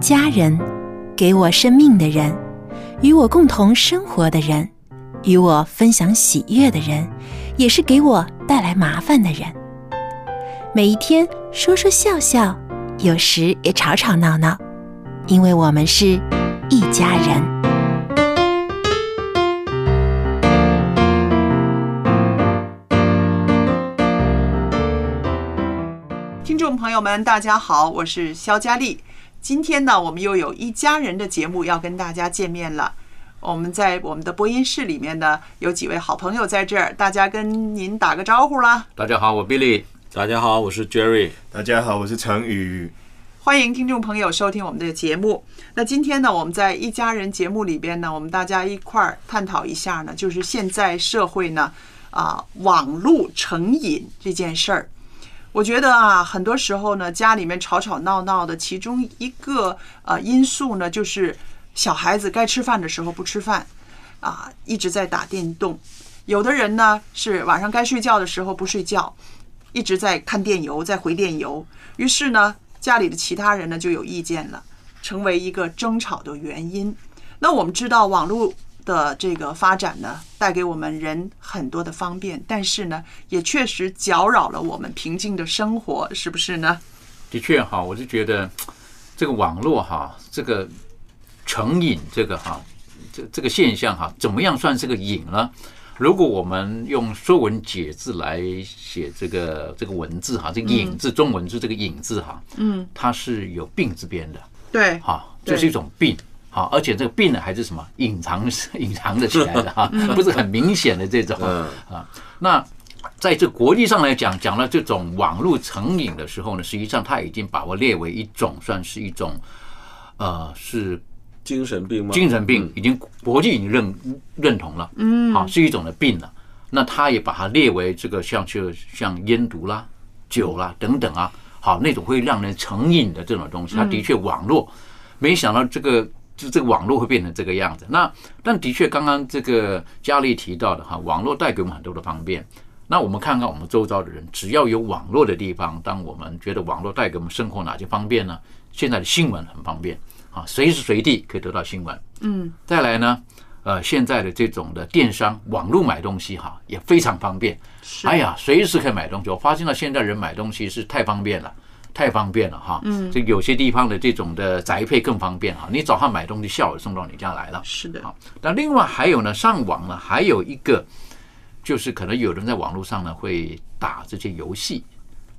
家人，给我生命的人，与我共同生活的人，与我分享喜悦的人，也是给我带来麻烦的人。每一天说说笑笑，有时也吵吵闹闹，因为我们是一家人。听众朋友们，大家好，我是肖佳丽。今天呢，我们又有一家人的节目要跟大家见面了。我们在我们的播音室里面呢，有几位好朋友在这儿，大家跟您打个招呼啦。大家好，我 Billy。大家好，我是 Jerry。大家好，我是陈宇。欢迎听众朋友收听我们的节目。那今天呢，我们在一家人节目里边呢，我们大家一块儿探讨一下呢，就是现在社会呢，啊，网络成瘾这件事儿。我觉得啊，很多时候呢，家里面吵吵闹闹的，其中一个呃因素呢，就是小孩子该吃饭的时候不吃饭，啊，一直在打电动。有的人呢是晚上该睡觉的时候不睡觉，一直在看电邮，在回电邮。于是呢，家里的其他人呢就有意见了，成为一个争吵的原因。那我们知道网络的这个发展呢，带给我们人很多的方便，但是呢，也确实搅扰了我们平静的生活，是不是呢？的确哈，我是觉得这个网络哈，这个成瘾这个哈，这这个现象哈，怎么样算是个瘾呢？如果我们用《说文解字》来写这个这个文字哈，这个“瘾”字，中文字这个“瘾”字哈，嗯，它是有病字边的对，哈，对这是一种病。好，而且这个病呢还是什么隐藏 隐藏的起来的哈，不是很明显的这种嗯啊。那在这国际上来讲，讲到这种网络成瘾的时候呢，实际上它已经把我列为一种算是一种呃是精神病吗？精神病，已经国际已经认认同了，嗯，好是一种的病了。那他也把它列为这个像就像烟毒啦、酒啦等等啊，好那种会让人成瘾的这种东西，它的确网络，没想到这个。就这个网络会变成这个样子，那但的确，刚刚这个佳丽提到的哈，网络带给我们很多的方便。那我们看看我们周遭的人，只要有网络的地方，当我们觉得网络带给我们生活哪些方便呢？现在的新闻很方便啊，随时随地可以得到新闻。嗯，再来呢，呃，现在的这种的电商网络买东西哈，也非常方便。是哎呀，随时可以买东西。我发现到现在人买东西是太方便了。太方便了哈，嗯，这有些地方的这种的宅配更方便哈，你早上买东西，下午送到你家来了。是的，好，那另外还有呢，上网呢，还有一个就是可能有人在网络上呢会打这些游戏，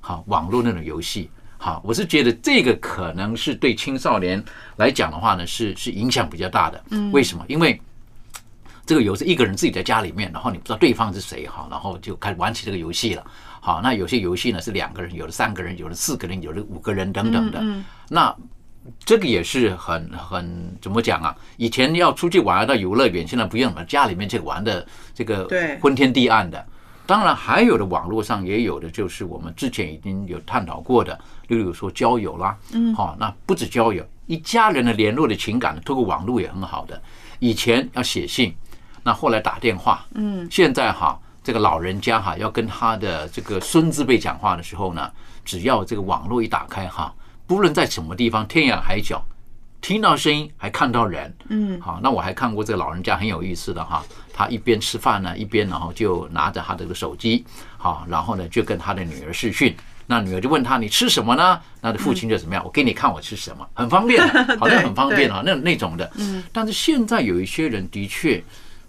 好，网络那种游戏，好，我是觉得这个可能是对青少年来讲的话呢，是是影响比较大的。嗯，为什么？因为这个游戏一个人自己在家里面，然后你不知道对方是谁哈，然后就开始玩起这个游戏了。好，那有些游戏呢是两个人，有的三个人，有的四个人，有的五个人等等的。那这个也是很很怎么讲啊？以前要出去玩到游乐园，现在不用了，家里面去玩的这个对昏天地暗的。当然，还有的网络上也有的，就是我们之前已经有探讨过的，例如说交友啦，嗯，好，那不止交友，一家人的联络的情感，透过网络也很好的。以前要写信，那后来打电话，嗯，现在哈，这个老人家哈要跟他的这个孙子辈讲话的时候呢，只要这个网络一打开哈，不论在什么地方，天涯海角，听到声音还看到人，嗯，好，那我还看过这个老人家很有意思的哈，他一边吃饭呢，一边然后就拿着他的这个手机，好，然后呢就跟他的女儿视讯。那女儿就问他你吃什么呢？那父亲就怎么样？我给你看我吃什么，很方便，好像很方便啊，那那种的。嗯，但是现在有一些人的确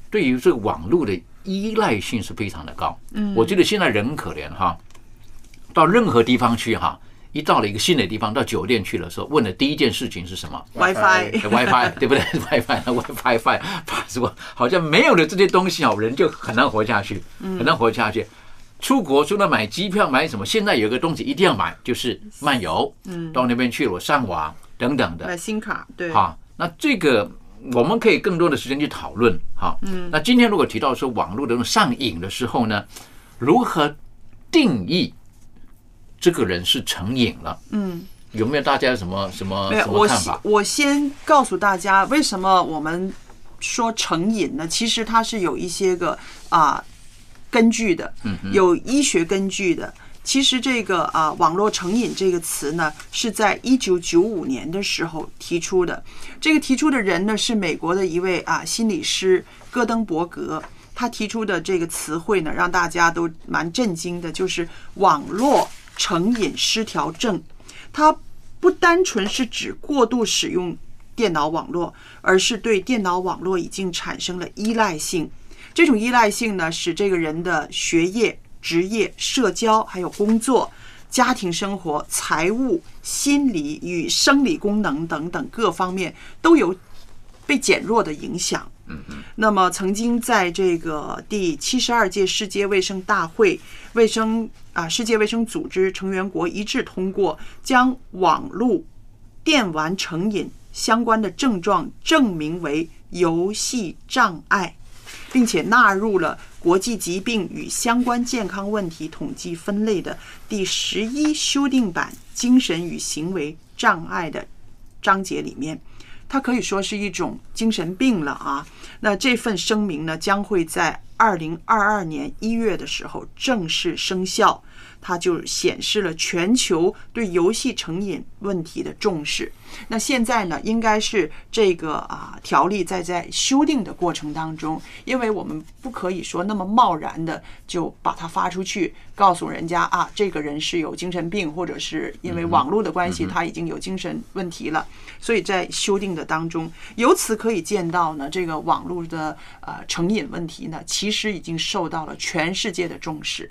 对于这个网络的依赖性是非常的高。嗯我觉得现在人很可怜哈，到任何地方去哈，一到了一个新的地方，到酒店去的时候，问的第一件事情是什么 WiFi？WiFi 对不对？WiFi WiFi WiFi，说好像没有了这些东西啊，人就很难活下去，嗯很难活下去。出国除了买机票买什么，现在有一个东西一定要买，就是漫游。嗯到那边去了，我上网等等的。买新卡，对，好，那这个我们可以更多的时间去讨论。好，嗯那今天如果提到说网络的上瘾的时候呢，如何定义这个人是成瘾了？嗯。有没有大家有什么什么什么我看法？我先告诉大家，为什么我们说成瘾呢？其实它是有一些个啊根据的嗯哼，有医学根据的。其实这个啊网络成瘾这个词呢，是在一九九五年的时候提出的。这个提出的人呢是美国的一位啊心理师戈登伯格。他提出的这个词汇呢，让大家都蛮震惊的，就是网络成瘾失调症。它不单纯是指过度使用电脑网络，而是对电脑网络已经产生了依赖性。这种依赖性呢，使这个人的学业、职业、社交，还有工作、家庭生活、财务、心理与生理功能等等各方面都有被减弱的影响。那么，曾经在这个第七十二届世界卫生大会，卫生啊世界卫生组织成员国一致通过，将网络电玩成瘾相关的症状证明为游戏障碍，并且纳入了国际疾病与相关健康问题统计分类的第十一修订版精神与行为障碍的章节里面。它可以说是一种精神病了啊。那这份声明呢，将会在二零二二年一月的时候正式生效。它就显示了全球对游戏成瘾问题的重视。那现在呢，应该是这个啊条例在在修订的过程当中，因为我们不可以说那么贸然的就把它发出去，告诉人家啊，这个人是有精神病，或者是因为网络的关系，他已经有精神问题了。所以在修订的当中，由此可以见到呢，这个网络的呃成瘾问题呢，其实已经受到了全世界的重视。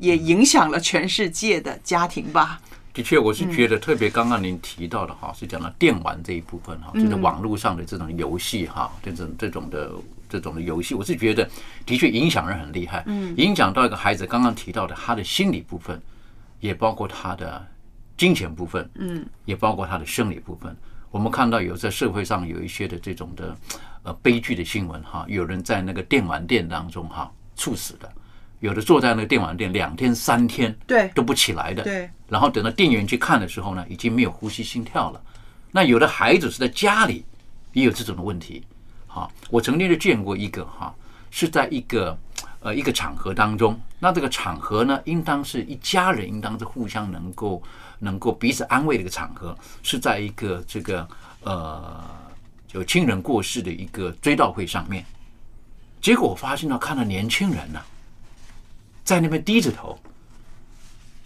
也影响了全世界的家庭吧。的确，我是觉得特别刚刚您提到的哈，是讲到电玩这一部分哈，就是网络上的这种游戏哈，这种这种的这种的游戏，我是觉得的确影响人很厉害，嗯影响到一个孩子刚刚提到的他的心理部分，也包括他的金钱部分，嗯也包括他的生理部分。我们看到有在社会上有一些的这种的呃悲剧的新闻哈，有人在那个电玩店当中哈猝死的。有的坐在那个电玩店两天三天，对都不起来的，对，然后等到店员去看的时候呢，已经没有呼吸心跳了。那有的孩子是在家里也有这种的问题。好，我曾经就见过一个哈，是在一个呃一个场合当中，那这个场合呢，应当是一家人，应当是互相能够能够彼此安慰的一个场合，是在一个这个呃有亲人过世的一个追悼会上面。结果我发现到看到年轻人呢、在那边低着头，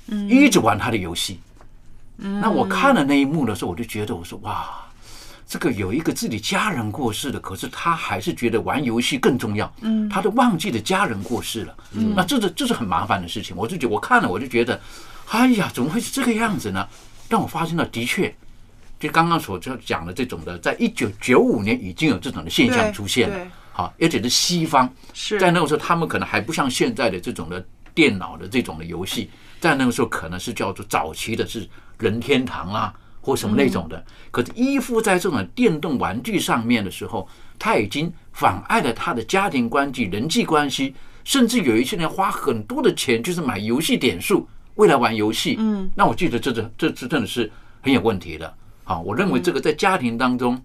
嗯一直玩他的游戏。那我看了那一幕的时候，我就觉得，我说哇，这个有一个自己家人过世的，可是他还是觉得玩游戏更重要。嗯他都忘记了家人过世了。嗯那这是这是很麻烦的事情。我就觉我看了，我就觉得，哎呀，怎么会是这个样子呢？但我发现了，的确，就刚刚所讲的这种的，在一九九五年已经有这种的现象出现了。好，而且是西方，是在那个时候，他们可能还不像现在的这种的电脑的这种的游戏，在那个时候可能是叫做早期的是任天堂啦、或什么那种的。可是依附在这种电动玩具上面的时候，他已经妨碍了他的家庭关系、人际关系，甚至有一些人花很多的钱就是买游戏点数，为了玩游戏。嗯，那我记得这这这这真的是很有问题的。好，我认为这个在家庭当中，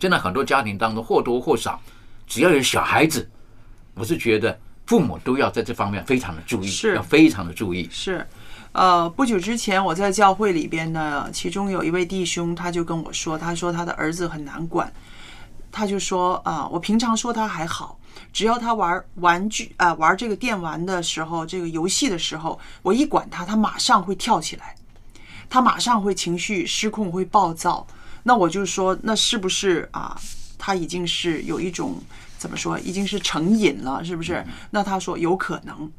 现在很多家庭当中或多或少，只要有小孩子，我是觉得父母都要在这方面非常的注意，是要非常的注意。是，呃，不久之前我在教会里边呢，其中有一位弟兄，他就跟我说，他说他的儿子很难管，他就说啊、我平常说他还好，只要他玩玩具啊、玩这个电玩的时候，这个游戏的时候，我一管他，他马上会跳起来，他马上会情绪失控，会暴躁。那我就说，那是不是啊？他已经是有一种怎么说，已经是成瘾了，是不是？那他说有可能。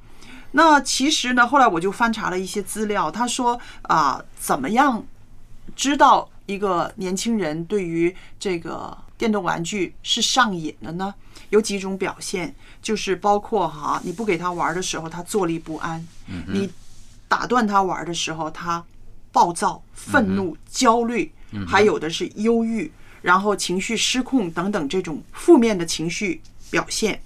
那其实呢，后来我就翻查了一些资料，他说啊，怎么样知道一个年轻人对于这个电动玩具是上瘾的呢？有几种表现，就是包括哈，你不给他玩的时候，他坐立不安；你打断他玩的时候，他暴躁、愤怒、焦虑，还有的是忧郁，然后情绪失控等等这种负面的情绪表现。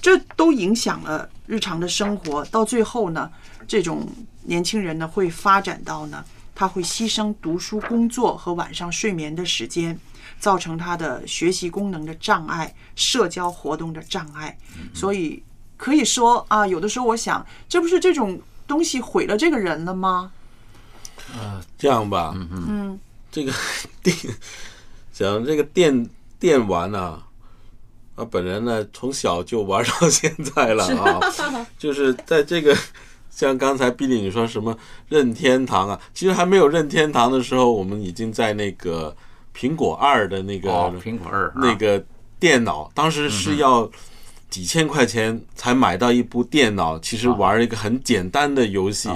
这都影响了日常的生活，到最后呢，这种年轻人呢会发展到呢，他会牺牲读书、工作和晚上睡眠的时间，造成他的学习功能的障碍、社交活动的障碍。所以可以说啊，有的时候我想，这不是这种东西毁了这个人了吗？这样吧，嗯嗯，嗯这个电 讲这个电电玩啊，啊，本人呢从小就玩到现在了啊，就是在这个像刚才毕丽你说什么任天堂啊，其实还没有任天堂的时候，我们已经在那个苹果二的那个、哦，苹果二啊。那个电脑，当时是要几千块钱才买到一部电脑，其实玩一个很简单的游戏。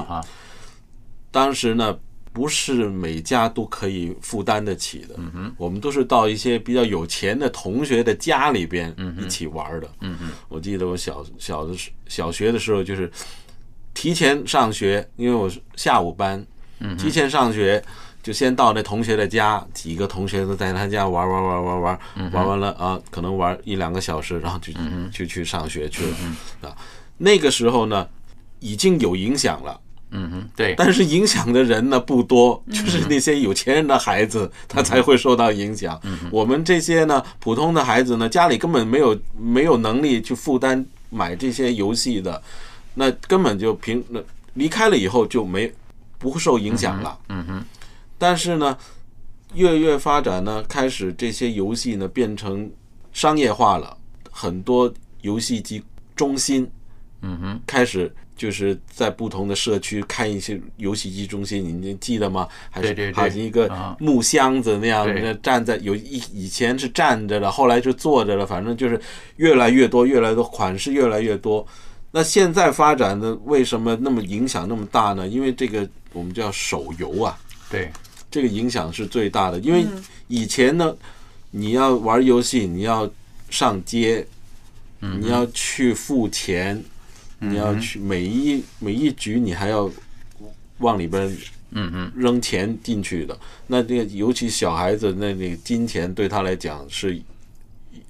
当时呢，不是每家都可以负担得起的。嗯哼，我们都是到一些比较有钱的同学的家里边一起玩的。嗯哼，我记得我小小的时小学的时候，就是提前上学，因为我是下午班，嗯提前上学就先到那同学的家，几个同学都在他家玩玩玩玩玩，嗯玩完了啊，可能玩一两个小时，然后就就去上学去了啊。那个时候呢，已经有影响了。嗯哼，对，但是影响的人呢不多，就是那些有钱人的孩子，他才会受到影响。我们这些呢，普通的孩子呢，家里根本没有没有能力去负担买这些游戏的，那根本就平那离开了以后就没不受影响了。嗯哼，但是呢，越越发展呢，开始这些游戏呢变成商业化了，很多游戏机中心嗯哼，开始就是在不同的社区看一些游戏机中心，你记得吗？还是还是一个啊木箱子那样，对那站在有以以前是站着的，后来就坐着了，反正就是越来越多，越来越多款式越来越多。那现在发展的为什么那么影响那么大呢？因为这个我们叫手游啊，对，这个影响是最大的。因为以前呢，你要玩游戏，你要上街，嗯你要去付钱，你要去每一每一局你还要往里边嗯嗯，扔钱进去的。那这个尤其小孩子，那那个金钱对他来讲是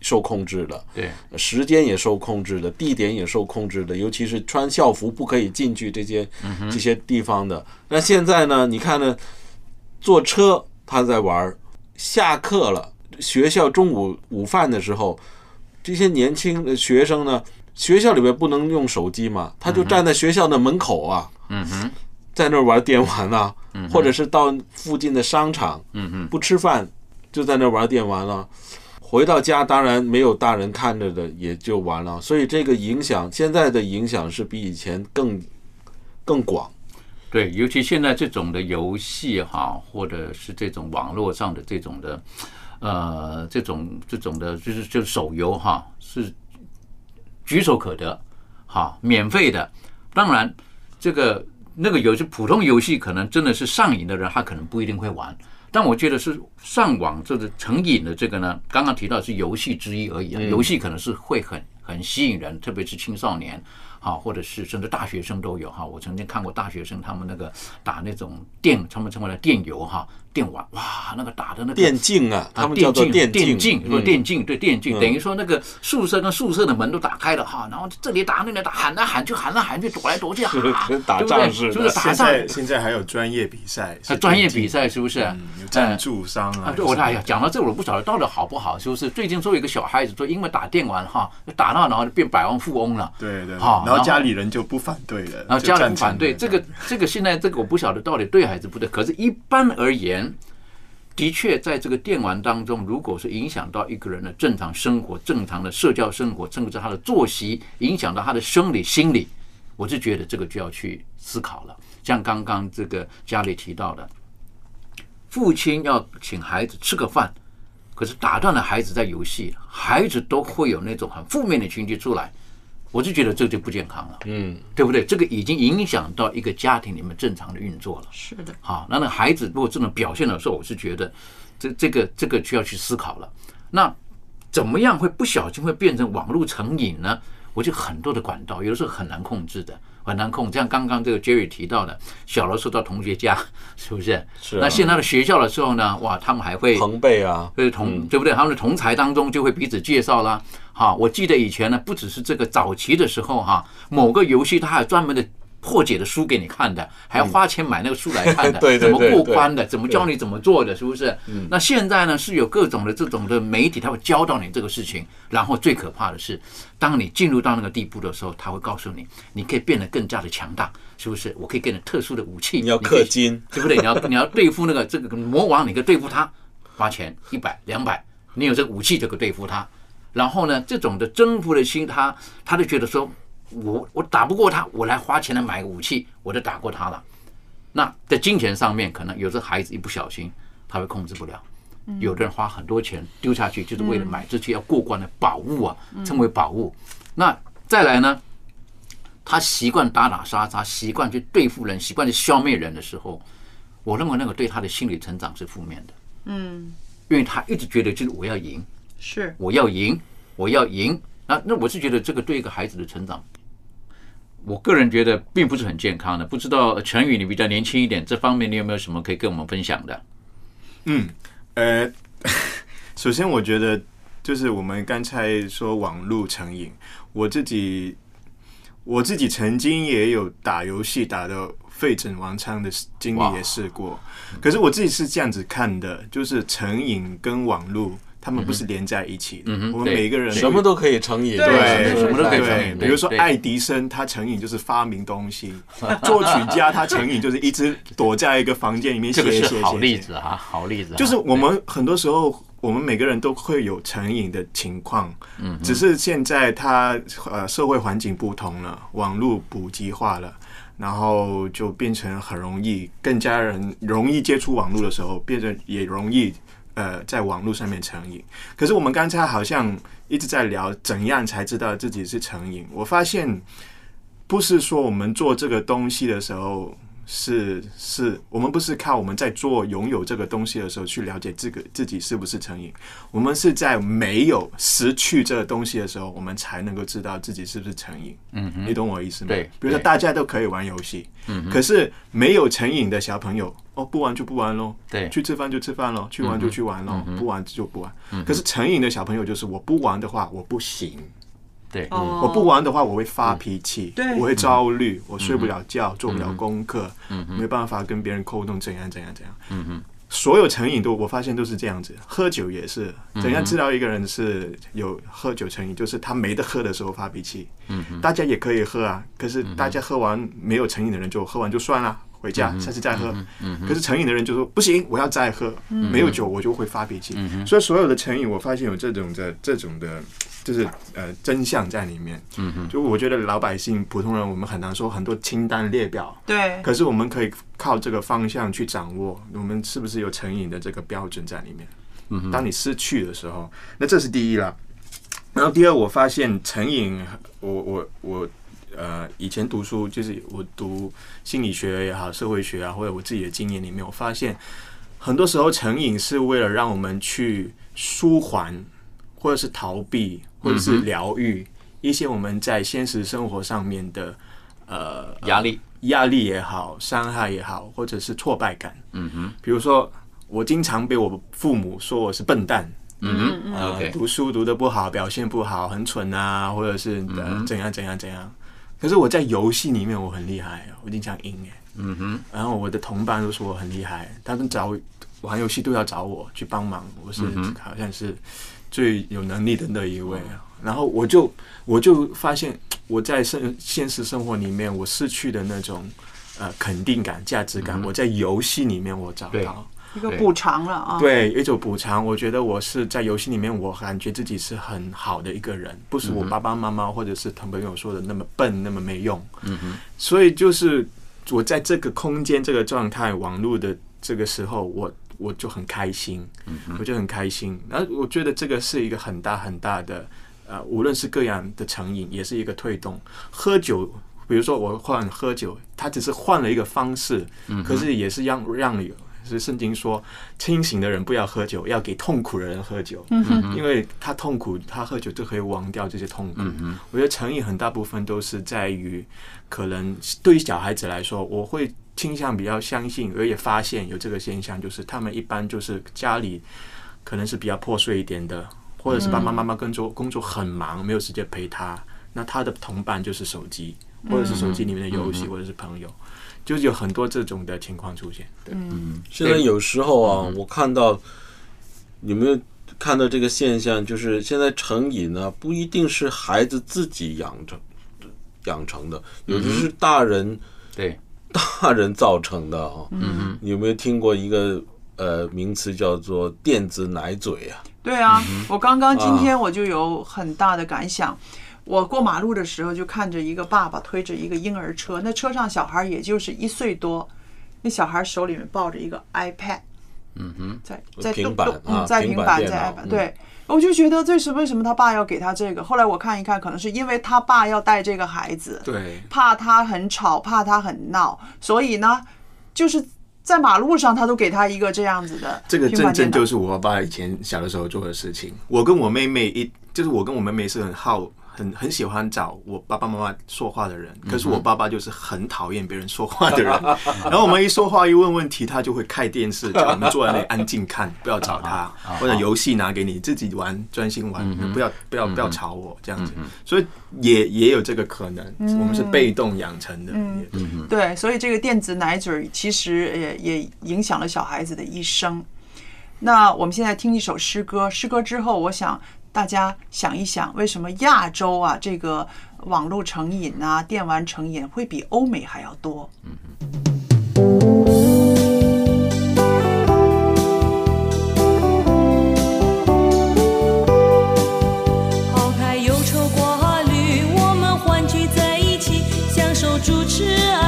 受控制的，对，时间也受控制的，地点也受控制的，尤其是穿校服不可以进去这些、这些地方的。那现在呢？你看呢？坐车他在玩，下课了，学校中午午饭的时候，这些年轻的学生呢，学校里边不能用手机嘛，他就站在学校的门口啊，嗯哼，在那儿玩电玩啊，或者是到附近的商场，嗯哼，不吃饭就在那儿玩电玩了。回到家当然没有大人看着的，也就完了。所以这个影响，现在的影响是比以前更更广。对，尤其现在这种的游戏哈，或者是这种网络上的这种的，呃，这种这种的，就是就是手游哈，是举手可得，哈，免费的。当然，这个那个游戏普通游戏可能真的是上瘾的人，他可能不一定会玩。但我觉得是上网这个成瘾的这个呢，刚刚提到是游戏之一而已啊，游戏可能是会很很吸引人，特别是青少年。哈，或者是甚至大学生都有哈。我曾经看过大学生他们那个打那种电，他们称为了电游哈，电玩，哇，那个打的那个电竞啊，他们叫做电竞，电竞对电竞，嗯等于说那个宿舍跟宿舍的门都打开了哈，然后这里打那里打，喊来喊去，喊来喊去，躲来躲去，哈，跟打对不对？仗是的就是打仗。现在现在还有专业比赛，啊专业比赛是不是？嗯有赞助商啊啊，对，我哎呀，讲到这我不晓得到底好不好，是不是最近作为一个小孩子说，因为打电玩哈，打到然后就变百万富翁了。对对，好然后家里人就不反对了，然后家人不反对，这个这个现在这个我不晓得到底对还是不对。可是，一般而言，的确，在这个电玩当中，如果是影响到一个人的正常生活、正常的社交生活，甚至他的作息，影响到他的生理、心理，我是觉得这个就要去思考了。像刚刚这个家里提到的，父亲要请孩子吃个饭，可是打断了孩子在游戏，孩子都会有那种很负面的情绪出来，我就觉得这就不健康了，嗯，对不对？这个已经影响到一个家庭里面正常的运作了。是的，好，那那孩子如果这种表现的时候，我是觉得这这个这个需要去思考了。那怎么样会不小心会变成网络成瘾呢？我就很多的管道，有的时候很难控制的，很难控。像刚刚这个 Jerry 提到的，小的时候到同学家，是不是？是啊那现在的学校的时候呢，哇，他们还会朋辈啊，对同对不对？他们的同才当中就会彼此介绍啦。好，我记得以前呢，不只是这个早期的时候哈，某个游戏它还有专门的破解的书给你看的，还要花钱买那个书来看的，怎么过关的，怎么教你怎么做的，是不是？嗯那现在呢是有各种的这种的媒体，他会教到你这个事情。然后最可怕的是，当你进入到那个地步的时候，他会告诉你，你可以变得更加的强大，是不是？我可以给你特殊的武器，你要氪金，对不对？你要你要对付那个这个魔王，你可以对付他，花钱一百两百，你有这个武器就可以对付他。然后呢，这种的征服的心，他他就觉得说，我我打不过他，我来花钱来买个武器，我就打过他了。那在金钱上面，可能有时候孩子一不小心，他会控制不了。有的人花很多钱丢下去，就是为了买这些要过关的宝物啊，称为宝物。那再来呢，他习惯打打杀杀，习惯去对付人，习惯去消灭人的时候，我认为那个对他的心理成长是负面的。嗯，因为他一直觉得就是我要赢，是我要赢，我要赢。那那我是觉得这个对一个孩子的成长，我个人觉得并不是很健康的。不知道陈宇你比较年轻一点，这方面你有没有什么可以跟我们分享的？嗯，呃，首先我觉得就是我们刚才说网络成瘾，我自己我自己曾经也有打游戏打的废寝忘餐的经历也试过，可是我自己是这样子看的，就是成瘾跟网络。他们不是连在一起的，嗯我们对每个人什么都可以成瘾，对，什么都可以成，瘾比如说对爱迪生，他成瘾就是发明东西；作曲家他成瘾就是一直躲在一个房间里面写这个写写。是好例写子啊，好例子啊。就是我们很多时候，我们每个人都会有成瘾的情况，嗯，只是现在它呃社会环境不同了，网络普及化了。然后就变成很容易，更加人容易接触网络的时候，变成也容易呃在网络上面成瘾。可是我们刚才好像一直在聊怎样才知道自己是成瘾。我发现不是说我们做这个东西的时候是是，我们不是靠我们在做拥有这个东西的时候去了解这个自己是不是成瘾，我们是在没有失去这个东西的时候，我们才能够知道自己是不是成瘾。嗯你懂我意思吗？对比如说大家都可以玩游戏，嗯可是没有成瘾的小朋友，哦，不玩就不玩喽，对。去吃饭就吃饭喽，去玩就去玩喽嗯，不玩就不玩。嗯。可是成瘾的小朋友就是我不玩的话我不行，对，哦，我不玩的话我会发脾气，对。我会焦虑，我睡不了觉，做不了功课，嗯哼。没办法跟别人沟通，怎样怎样怎样。嗯哼，所有成瘾都我发现都是这样子，喝酒也是。嗯怎样知道一个人是有喝酒成瘾？就是他没得喝的时候发脾气。嗯，大家也可以喝啊，可是大家喝完没有成瘾的人就喝完就算了，回家下次再喝。嗯，可是成瘾的人就说不行，我要再喝，没有酒我就会发脾气。嗯，所以所有的成瘾，我发现有这种的这种的，就是呃真相在里面。嗯哼，就我觉得老百姓、普通人，我们很难说很多清单列表，对，可是我们可以靠这个方向去掌握，我们是不是有成瘾的这个标准在里面。嗯哼，当你失去的时候，那这是第一了。然后第二，我发现成瘾，我我我呃，以前读书就是我读心理学也好，社会学啊，或者我自己的经验里面，我发现很多时候成瘾是为了让我们去舒缓，或者是逃避，或者是疗愈一些我们在现实生活上面的呃压力，压力也好，伤害也好，或者是挫败感。嗯哼，比如说，我经常被我父母说我是笨蛋，嗯哼。读书读得不好，表现不好，很蠢啊，或者是怎样怎样怎样。可是我在游戏里面我很厉害，我经常赢哎。嗯哼，然后我的同伴都说我很厉害，他们找玩游戏都要找我去帮忙，我是嗯好像是最有能力的那一位啊。然后我就我就发现我在生现实生活里面我失去的那种呃肯定感、价值感，嗯我在游戏里面我找到。对一个补偿了啊。，对，一种补偿。我觉得我是在游戏里面，我感觉自己是很好的一个人，不是我爸爸妈妈或者是朋友说的那么笨、那么没用。嗯哼，所以就是我在这个空间、这个状态、网络的这个时候，我我就很开心，我就很开心。然后我觉得这个是一个很大很大的，呃，无论是各样的成瘾，也是一个推动。喝酒，比如说我换喝酒，它只是换了一个方式，可是也是让让你。是圣经说，清醒的人不要喝酒，要给痛苦的人喝酒，因为他痛苦，他喝酒就可以忘掉这些痛苦。我觉得成瘾很大部分都是在于，可能对于小孩子来说，我会倾向比较相信，而也发现有这个现象，就是他们一般就是家里可能是比较破碎一点的，或者是爸爸妈妈工作工作很忙，没有时间陪他，那他的同伴就是手机，或者是手机里面的游戏，或者是朋友，就是有很多这种的情况出现。对，现在有时候啊，我看到有没有看到这个现象，就是现在成瘾呢，不一定是孩子自己养成养成的，有的是大人对，大人造成的啊。嗯嗯，你有没有听过一个呃名词叫做电子奶嘴啊？对啊，我刚刚今天我就有很大的感想。我过马路的时候就看着一个爸爸推着一个婴儿车，那车上小孩也就是一岁多，那小孩手里面抱着一个 iPad，嗯哼，在在平板动动啊嗯，在平平板在 iPad，嗯对，我就觉得这是为什么他爸要给他这个？后来我看一看，可能是因为他爸要带这个孩子，对，怕他很吵，怕他很闹，所以呢，就是在马路上他都给他一个这样子的这个平板电脑正正就是我爸以前小的时候做的事情。我跟我妹妹一，就是我跟我妹妹是很好。很很喜欢找我爸爸妈妈说话的人，可是我爸爸就是很讨厌别人说话的人。然后我们一说话一问问题，他就会开电视，叫我们坐在那里安静看，不要找他，或者游戏拿给你自己玩，专心玩，不要不要不要吵我这样子。所以也也有这个可能，我们是被动养成的。也对，所以这个电子奶嘴其实也也影响了小孩子的一生。那我们现在听一首诗歌，诗歌之后，我想大家想一想，为什么亚洲啊这个网络成瘾啊、电玩成瘾会比欧美还要多？嗯抛开忧愁挂虑，我们欢聚在一起，享受主持爱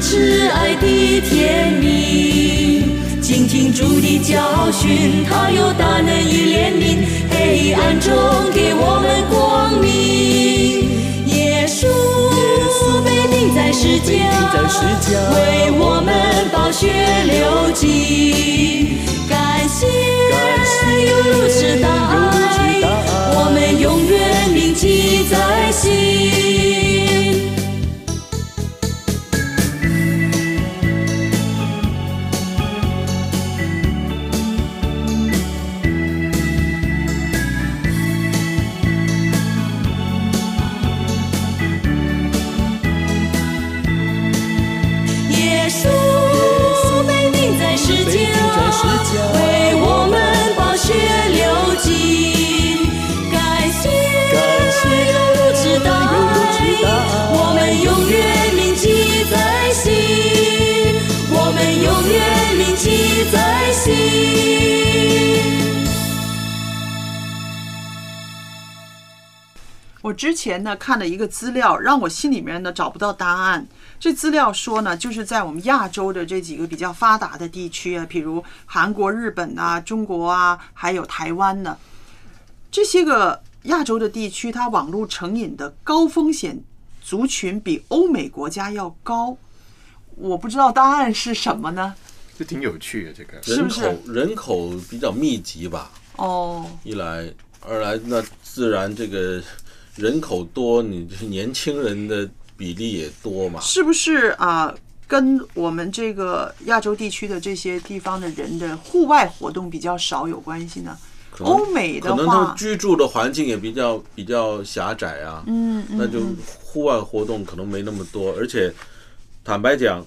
受主慈爱的甜蜜。倾听主的教训，他有大能与怜悯，黑暗中给我们光明。耶稣被钉在十架，为我们宝血流尽。感谢有如此大爱，我们永远铭记在心。我之前呢看了一个资料，让我心里面呢找不到答案。这资料说呢，就是在我们亚洲的这几个比较发达的地区啊，比如韩国、日本啊、中国啊，还有台湾呢，这些个亚洲的地区，它网络成瘾的高风险族群比欧美国家要高。我不知道答案是什么呢？这挺有趣的，这个人是不是口人口比较密集吧，哦，一来二来那自然这个人口多，你就是年轻人的比例也多嘛。是不是啊、跟我们这个亚洲地区的这些地方的人的户外活动比较少有关系呢？欧美的可能他居住的环境也比较比较狭窄啊，嗯，嗯那就嗯户外活动可能没那么多，而且坦白讲，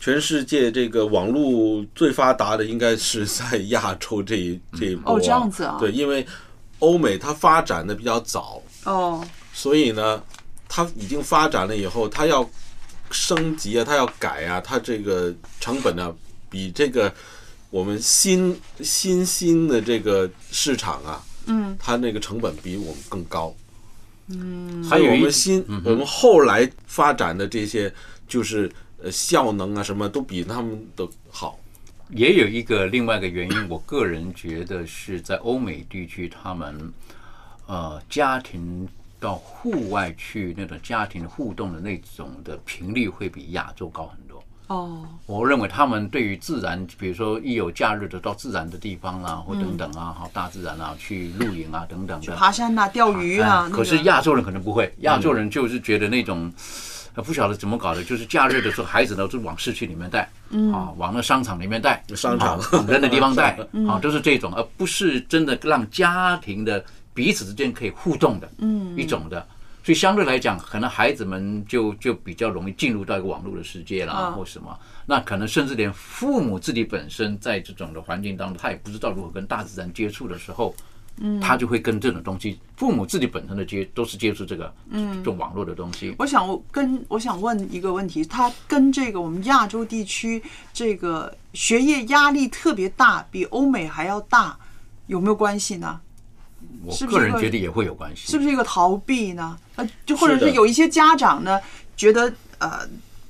全世界这个网络最发达的应该是在亚洲这一这一波、哦这样子啊。对，因为欧美它发展的比较早，哦，所以呢，它已经发展了以后，它要升级啊，它要改啊，它这个成本呢，比这个我们新新兴的这个市场啊，嗯它那个成本比我们更高。嗯，还有我们新、我们后来发展的这些，就是呃效能啊什么都比他们的好。也有一个另外一个原因，我个人觉得是在欧美地区，他们呃家庭到户外去那种家庭互动的那种的频率会比亚洲高很多。哦，我认为他们对于自然，比如说一有假日的到自然的地方啦，或等等啊，好大自然啊，去露营啊等等的。爬山呐、钓鱼啊，可是亚洲人可能不会，亚洲人就是觉得那种。呃不晓得怎么搞的，就是假日的时候，孩子呢就往市区里面带，嗯啊，往那商场里面带，商场啊往人的地方带，嗯啊，都是这种，而不是真的让家庭的彼此之间可以互动的，嗯一种的。所以相对来讲，可能孩子们就就比较容易进入到一个网络的世界啦，啊或什么。那可能甚至连父母自己本身在这种的环境当中，他也不知道如何跟大自然接触的时候，嗯他就会跟这种东西，父母自己本身的接都是接触这个，嗯这种网络的东西。我想跟我想问一个问题，它跟这个我们亚洲地区这个学业压力特别大，比欧美还要大，有没有关系呢？我个人觉得也会有关系。是不是一个逃避呢？呃，就或者是有一些家长呢，觉得呃，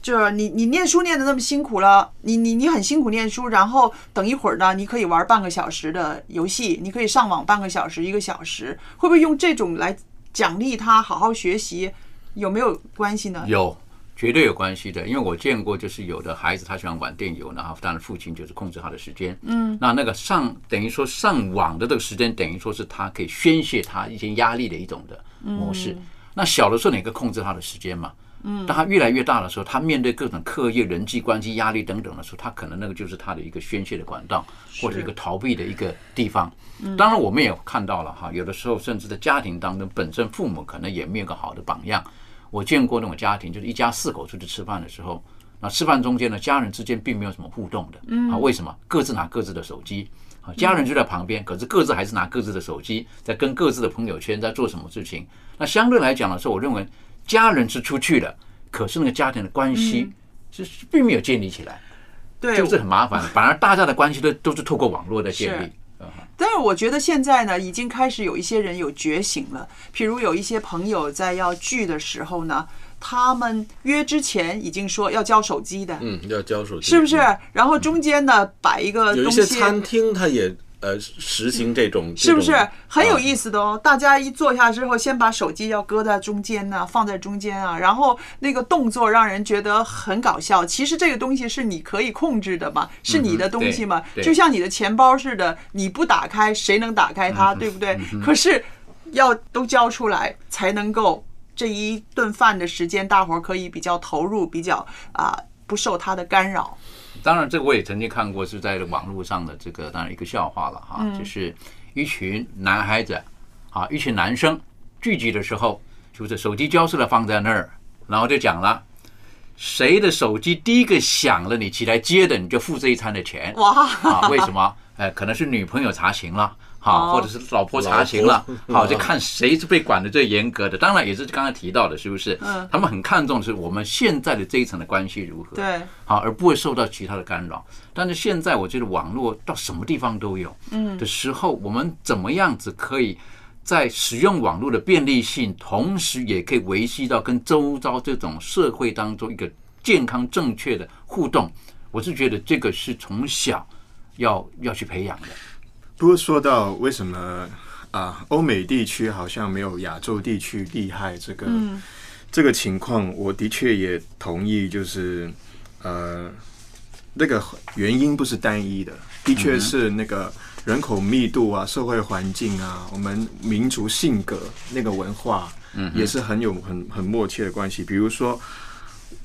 就是你你念书念的那么辛苦了，你你你很辛苦念书，然后等一会儿呢，你可以玩半个小时的游戏，你可以上网半个小时一个小时，会不会用这种来奖励他好好学习？有没有关系呢？有，绝对有关系的，因为我见过，就是有的孩子他喜欢玩电游，然后当然父亲就是控制他的时间，嗯那那个上等于说上网的这个时间，等于说是他可以宣泄他一些压力的一种的模式。嗯那小的时候你可以控制他的时间嘛，嗯当他越来越大的时候，他面对各种课业、人际关系压力等等的时候，他可能那个就是他的一个宣泄的管道，或者一个逃避的一个地方。嗯当然，我们也看到了哈，有的时候甚至在家庭当中，本身父母可能也没有个好的榜样。我见过那种家庭，就是一家四口出去吃饭的时候，那吃饭中间呢，家人之间并没有什么互动的。嗯啊，为什么？各自拿各自的手机。啊，家人就在旁边，可是各自还是拿各自的手机，在跟各自的朋友圈在做什么事情。那相对来讲的时候，我认为家人是出去了，可是那个家庭的关系是并没有建立起来，对，就是很麻烦。反而大家的关系都都是透过网络在建立是。但是我觉得现在呢，已经开始有一些人有觉醒了。譬如有一些朋友在要聚的时候呢，他们约之前已经说要交手机的，嗯，要交手机，是不是？然后中间呢摆一个有一东西，些餐厅他也呃实行这种，是不是很有啊意思的哦？大家一坐下之后，先把手机要搁在中间呢、放在中间啊，然后那个动作让人觉得很搞笑。其实这个东西是你可以控制的嘛，是你的东西嘛，就像你的钱包似的，你不打开，谁能打开它，对不对？可是要都交出来才能够这一顿饭的时间，大伙儿可以比较投入，比较啊、不受它的干扰。当然，这个我也曾经看过，是在网络上的这个，当然一个笑话了哈，嗯就是一群男孩子啊，一群男生聚集的时候，就是手机交出来放在那儿，然后就讲了。谁的手机第一个响了，你起来接的，你就付这一餐的钱。哇啊，为什么？哎，可能是女朋友查勤了，好，哦或者是老婆查询了好，就看谁是被管的最严格的。当然也是刚才提到的，是不是？嗯他们很看重是我们现在的这一层的关系如何。对，好，而不会受到其他的干扰。但是现在我觉得网络到什么地方都有，嗯的时候，我们怎么样子可以在使用网络的便利性，同时也可以维系到跟周遭这种社会当中一个健康正确的互动？我是觉得这个是从小要要去培养的。不过说到为什么啊，欧美地区好像没有亚洲地区厉害这个、嗯。这个情况，我的确也同意，就是呃，那个原因不是单一的，的确是那个人口密度啊、社会环境啊、我们民族性格那个文化，嗯也是很有很很默契的关系。比如说，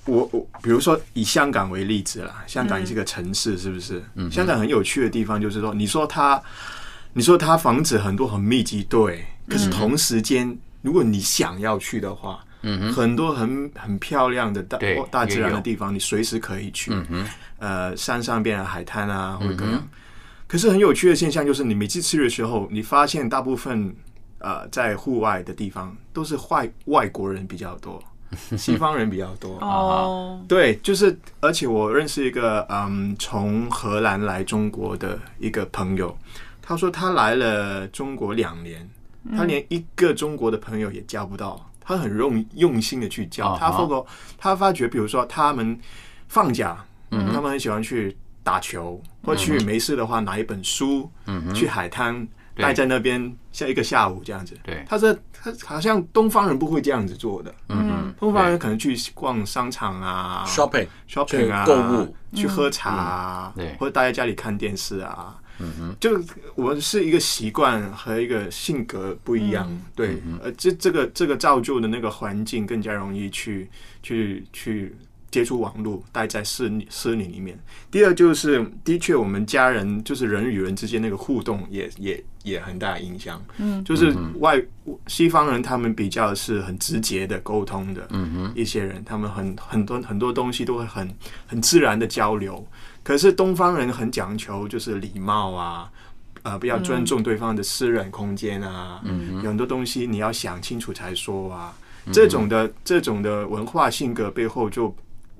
我我比如说以香港为例子啦，香港也是个城市，是不是？嗯。香港很有趣的地方就是说，你说它，你说它房子很多很密集，对，可是同时间，如果你想要去的话，嗯哼，很多很很漂亮的大对大自然的地方，你随时可以去。嗯哼，呃，山上边的海滩啊，或者各样。可是很有趣的现象就是，你每次去的时候，你发现大部分呃在户外的地方都是外外国人比较多，西方人比较多。哦，对，就是，而且我认识一个嗯，从荷兰来中国的一个朋友，他说他来了中国两年，他连一个中国的朋友也交不到，他很用用心的去交。他发觉，他发觉，比如说他们放假，他们很喜欢去打球，或去没事的话拿一本书，去海滩对待在那边，像一个下午这样子。对。他说他好像东方人不会这样子做的，嗯哼，东方人可能去逛商场啊 shopping shopping 啊，去购物，去喝茶啊，嗯对。或者待在家里看电视啊。嗯哼，就我们是一个习惯和一个性格不一样，对，呃，这这个这个造就的那个环境更加容易去去去接触网络，待在室里室里里面。第二就是，的确我们家人就是人与人之间那个互动也也也很大影响，嗯，就是外西方人他们比较是很直接的沟通的，嗯哼，一些人，他们很很多很多东西都会很很自然的交流。可是东方人很讲求就是礼貌啊，呃，不要尊重对方的私人空间啊，嗯有很多东西你要想清楚才说啊。这种的这种的文化性格背后就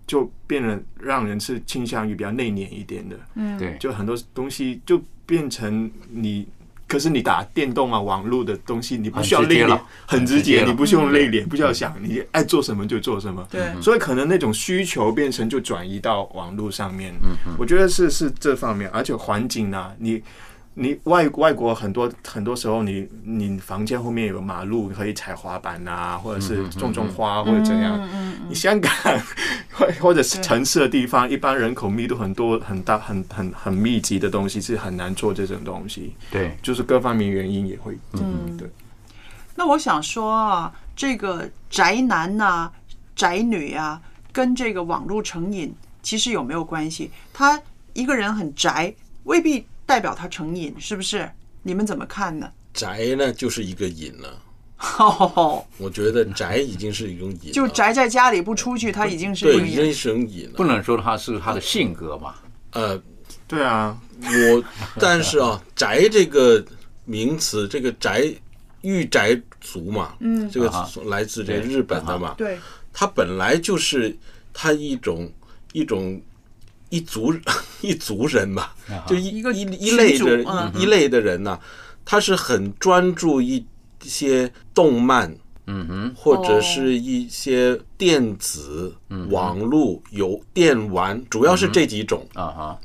就变得让人是倾向于比较内敛一点的，嗯。对，就很多东西就变成你。可是你打电动啊，网络的东西，你不需要内敛很直接你不需要内敛，不需要想，你爱做什么就做什么。对，所以可能那种需求变成就转移到网络上面。嗯，我觉得是是这方面，而且环境呢、你你外外国很多很多时候你，你房间后面有马路可以踩滑板啊，或者是种种花或者怎样。你香港 或或者是城市的地方，一般人口密度很多、很大、很很很密集的东西是很难做这种东西，对，就是各方面原因也会。嗯对。那我想说啊，这个宅男呐、宅女啊，跟这个网络成瘾其实有没有关系？他一个人很宅，未必代表他成瘾，是不是？你们怎么看呢？宅呢就是一个瘾了。哦，我觉得宅已经是一种瘾，就宅在家里不出去，他已经是对。已经是种瘾了。不能说他是他的性格嘛，呃，对啊，我但是啊，宅这个名词，这个宅御宅族嘛，嗯这个啊来自这个日本的嘛，对，它本来就是它一种一种一族一族人 嘛，就一一个一一类群的一一类的人呢、他是很专注一些动漫。嗯哼，或者是一些电子、网络、有电玩，主要是这几种，啊哈，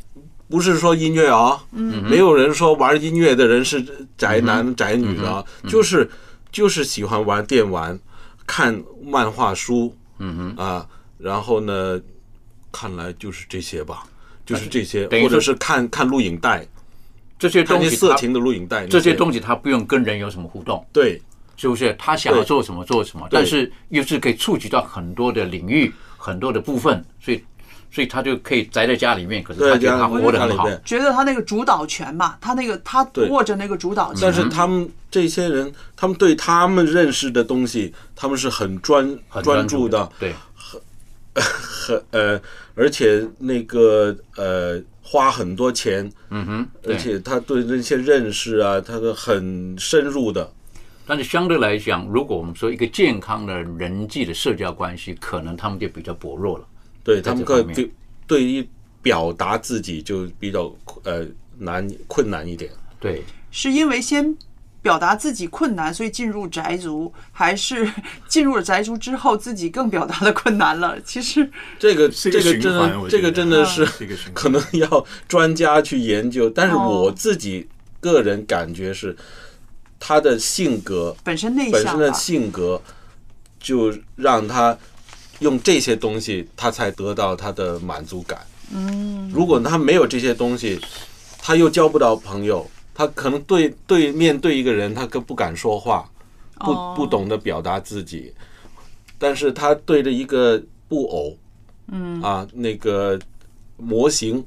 不是说音乐啊，没有人说玩音乐的人是宅男、宅女的啊，就是就是喜欢玩电玩、看漫画书，嗯哼，啊，然后呢，看来就是这些吧，就是这些，等于说或者是看看录影带，这些东西色情的录影带，这些东西他不用跟人有什么互动，对是不是？他想要做什么做什么，但是又是可以触及到很多的领域、很多的部分，所以所以他就可以宅在家里面，可是他觉得他样活得很好。觉得他那个主导权嘛，他那个他握着那个主导权。但是他们这些人，他们对他们认识的东西，他们是很专很专注的，对，很很呃，而且那个呃，花很多钱，嗯哼，而。且他对那些认识啊，他的很深入的，但是相对来讲，如果我们说一个健康的人际的社交关系，可能他们就比较薄弱了。对他们可以这方面对对于表达自己就比较呃难困难一点。对，是因为先表达自己困难，所以进入宅族，还是 进入了宅族之后自己更表达的困难了？其实这个这个真的这个真的是可能要专家去研究，但是哦。我自己个人感觉是他的性格本身内本身的，性格就让他用这些东西，他才得到他的满足感。嗯，如果他没有这些东西，他又交不到朋友，他可能对对面对一个人，他更不敢说话，不哦不懂得表达自己。但是他对着一个布偶，嗯啊那个模型，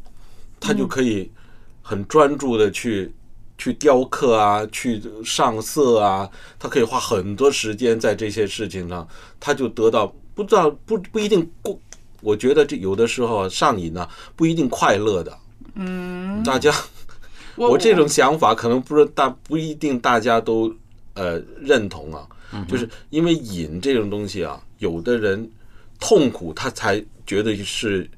他就可以很专注的去去雕刻啊，去上色啊，他可以花很多时间在这些事情上，他就得到不知道不不一定过，我觉得这有的时候啊上瘾呢、不一定快乐的，嗯，大家。我我这种想法可能不是大不一定大家都呃认同啊，就是因为瘾这种东西啊，有的人痛苦他才觉得是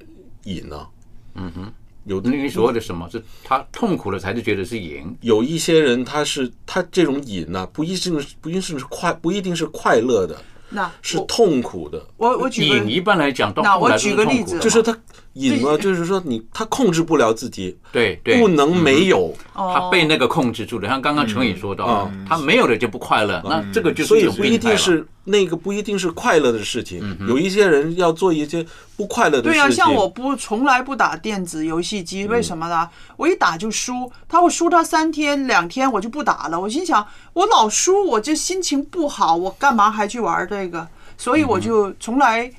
瘾呢、嗯哼，有的你所谓的什么？是他痛苦了才是觉得是瘾。有一些人他是他这种瘾呢、不一定是不一定是快不一定是快乐的，那是痛苦的。我我举个瘾一般来讲到那我举个例子就是他瘾呢，就是说你他控制不了自己，对对，不能没有。哦他被那个控制住了。像刚刚程宇说到嗯，他没有了就不快乐，那这个就是所以不一定是那个不一定是快乐的事情，有一些人要做一些不快乐的事对呀。像我不从来不打电子游戏机，嗯为什么呢？我一打就输，他会输他三天两天我就不打了。我心想，我老输，我这心情不好，我干嘛还去玩这个？所以我就从来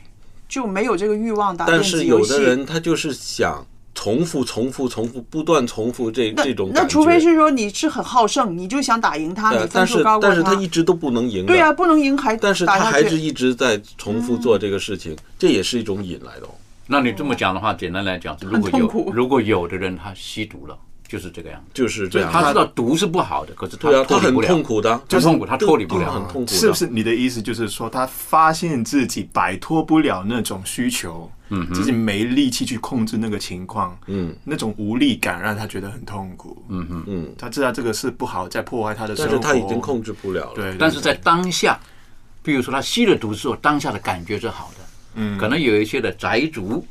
就没有这个欲望打电但是子游戏。有的人他就是想重复、重复、重复，不断重复这这种那。除非是说你是很好胜，你就想打赢他，你分呃但是数高过但是他一直都不能赢。对呀、不能赢还但是他还是一直在重复做这个事情，这也是一种瘾来的哦。那你这么讲的话，简单来讲，如果有如果有的人他吸毒了，就是这个样子。就是这样。他知道毒是不好的，可是对啊，他很脱离不了，痛苦的，很痛苦，他脱离不了。很痛苦。是不是你的意思就是说，他发现自己摆脱不了那种需求，嗯自己没力气去控制那个情况，嗯那种无力感让他觉得很痛苦。嗯嗯，嗯，他知道这个是不好，在破坏他的生活。但是他已经控制不了了。对，对但是在当下，比如说他吸了毒之后，当下的感觉是好的。嗯可能有一些的宅族，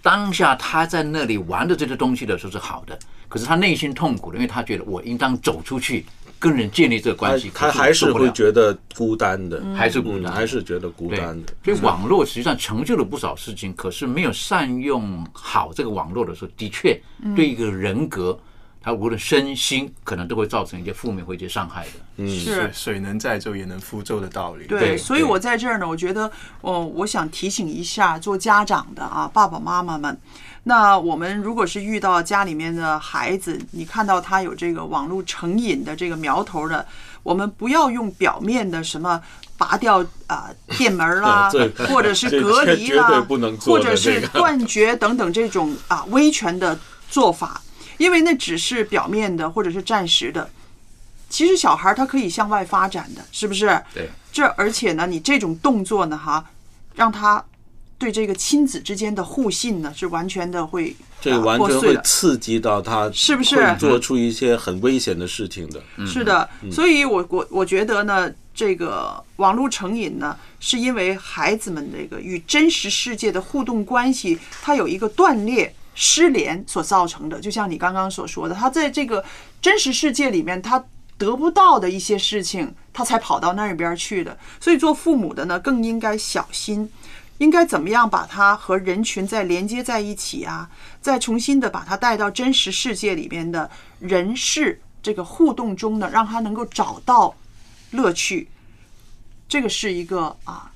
当下他在那里玩的这些东西的时候是好的，可是他内心痛苦的，因为他觉得我应当走出去，跟人建立这个关系，他还是会觉得孤单的，还是孤单。嗯。还是觉得孤单的。所以网络实际上成就了不少事情，可是没有善用好这个网络的时候，的确对一个人格，他无论身心，可能都会造成一些负面或一些伤害的。嗯，是。水水能载舟，也能覆舟的道理。对，对所以我在这儿呢，我觉得，哦，我想提醒一下做家长的啊，爸爸妈妈们。那我们如果是遇到家里面的孩子，你看到他有这个网络成瘾的这个苗头的，我们不要用表面的什么拔掉啊、电门啦，或者是隔离啦或者是断绝等等这种啊威权的做法，因为那只是表面的或者是暂时的。其实小孩他可以向外发展的，是不是？对，这而且呢，你这种动作呢，哈，让他对这个亲子之间的互信呢，是完全的会这个啊完全会。刺激到他，是不是做出一些很危险的事情的。是的，所以我我我觉得呢，这个网络成瘾呢，是因为孩子们这个与真实世界的互动关系，它有一个断裂。失联所造成的，就像你刚刚所说的，他在这个真实世界里面，他得不到的一些事情，他才跑到那边去的。所以做父母的呢，更应该小心，应该怎么样把它和人群再连接在一起啊，再重新的把它带到真实世界里边的人事这个互动中呢，让他能够找到乐趣。这个是一个啊，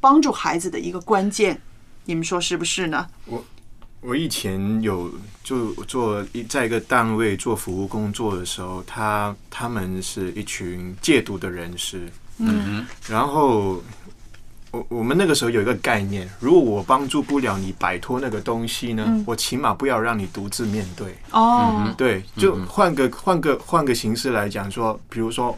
帮助孩子的一个关键。你们说是不是呢？我我以前有就做一在一个单位做服务工作的时候，他他们是一群戒毒的人士，嗯然后我我们那个时候有一个概念，如果我帮助不了你摆脱那个东西呢，嗯。我起码不要让你独自面对。哦，对，就换个换个换个形式来讲说，比如说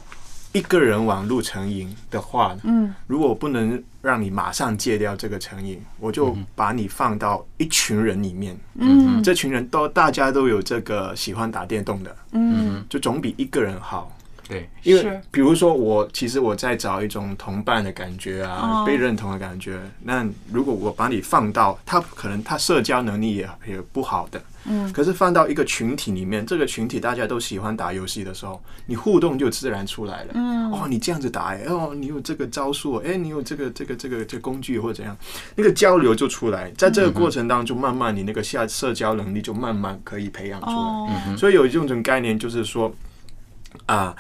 一个人网路成瘾的话，嗯。如果我不能让你马上戒掉这个成瘾，我就把你放到一群人里面，嗯。这群人都大家都有这个喜欢打电动的，嗯。就总比一个人好。对，因为比如说我其实我在找一种同伴的感觉啊，哦被认同的感觉。那如果我把你放到他可能他社交能力也也不好的，嗯可是放到一个群体里面，这个群体大家都喜欢打游戏的时候，你互动就自然出来了。嗯哦，你这样子打、哎，哦，你有这个招数，哎、你有这个这个这个这个工具或者怎样，那个交流就出来。在这个过程当中，慢慢你那个下社交能力就慢慢可以培养出来。哦所以有一种种概念，就是说啊呃。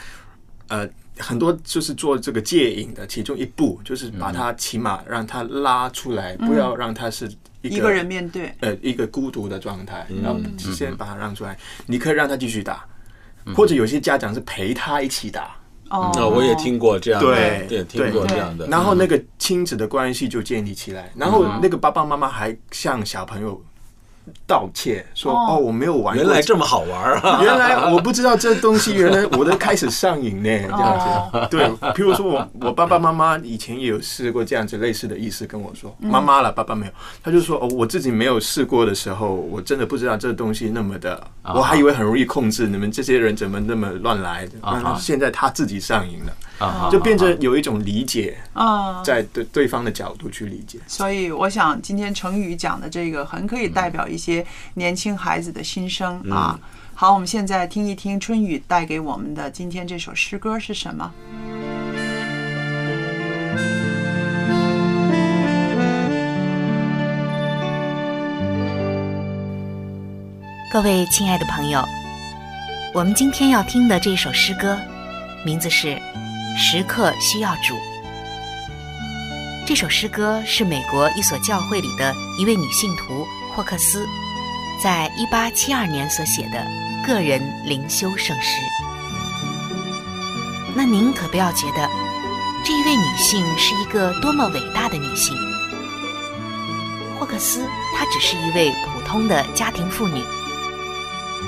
很多就是做这个戒瘾的其中一步，就是把它起码让它拉出来，不要让它是一个一个人面对，呃一个孤独的状态，嗯。然后先把他让出来，你可以让他继续打，或者有些家长是陪他一起打，哦，那我也听过这样的，对对，听过这样的。然后那个亲子的关系就建立起来，然后那个爸爸妈妈还向小朋友道歉说：“哦哦，我没有玩过，原来这么好玩啊！原来我不知道这东西，原来我都开始上瘾呢，这样哦子。对，譬如说我我爸爸妈妈以前也有试过这样子类似的意思跟我说，嗯妈妈了，爸爸没有，他就说哦，我自己没有试过的时候，我真的不知道这东西那么的，啊我还以为很容易控制，你们这些人怎么那么乱来？啊那现在他自己上瘾了，啊就变成有一种理解，啊，在对对方的角度去理解。所以我想今天成语讲的这个很可以代表一些年轻孩子的心声啊。好，我们现在听一听春雨带给我们的今天这首诗歌是什么？各位亲爱的朋友，我们今天要听的这首诗歌，名字是《时刻需要主》。这首诗歌是美国一所教会里的一位女信徒霍克斯，在1872年所写的个人灵修圣诗。那您可不要觉得这一位女性是一个多么伟大的女性。霍克斯她只是一位普通的家庭妇女。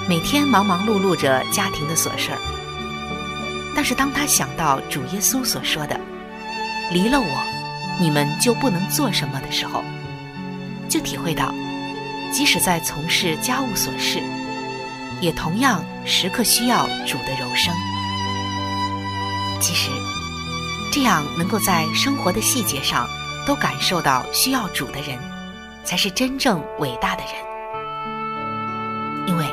每天忙忙碌碌着家庭的琐事儿，但是当她想到主耶稣所说的“离了我，你们就不能做什么”的时候，就体会到，即使在从事家务琐事，也同样时刻需要主的柔声。其实，这样能够在生活的细节上都感受到需要主的人，才是真正伟大的人，因为。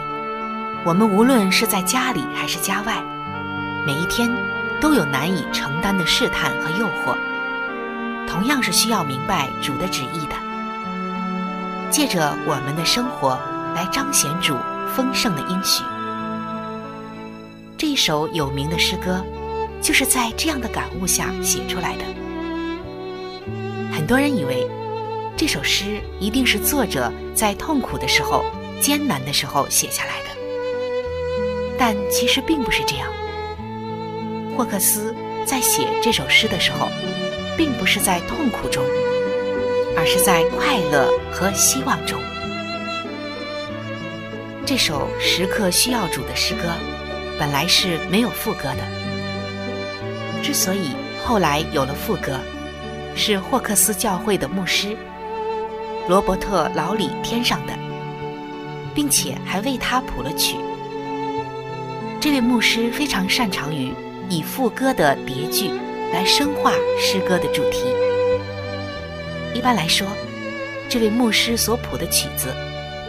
我们无论是在家里还是家外，每一天都有难以承担的试探和诱惑，同样是需要明白主的旨意的。借着我们的生活来彰显主丰盛的应许。这一首有名的诗歌，就是在这样的感悟下写出来的。很多人以为这首诗一定是作者在痛苦的时候、艰难的时候写下来的。但其实并不是这样。霍克斯在写这首诗的时候，并不是在痛苦中，而是在快乐和希望中。这首时刻需要主的诗歌，本来是没有副歌的。之所以后来有了副歌，是霍克斯教会的牧师罗伯特·老李添上的，并且还为他谱了曲。这位牧师非常擅长于以副歌的叠句来深化诗歌的主题。一般来说，这位牧师所谱的曲子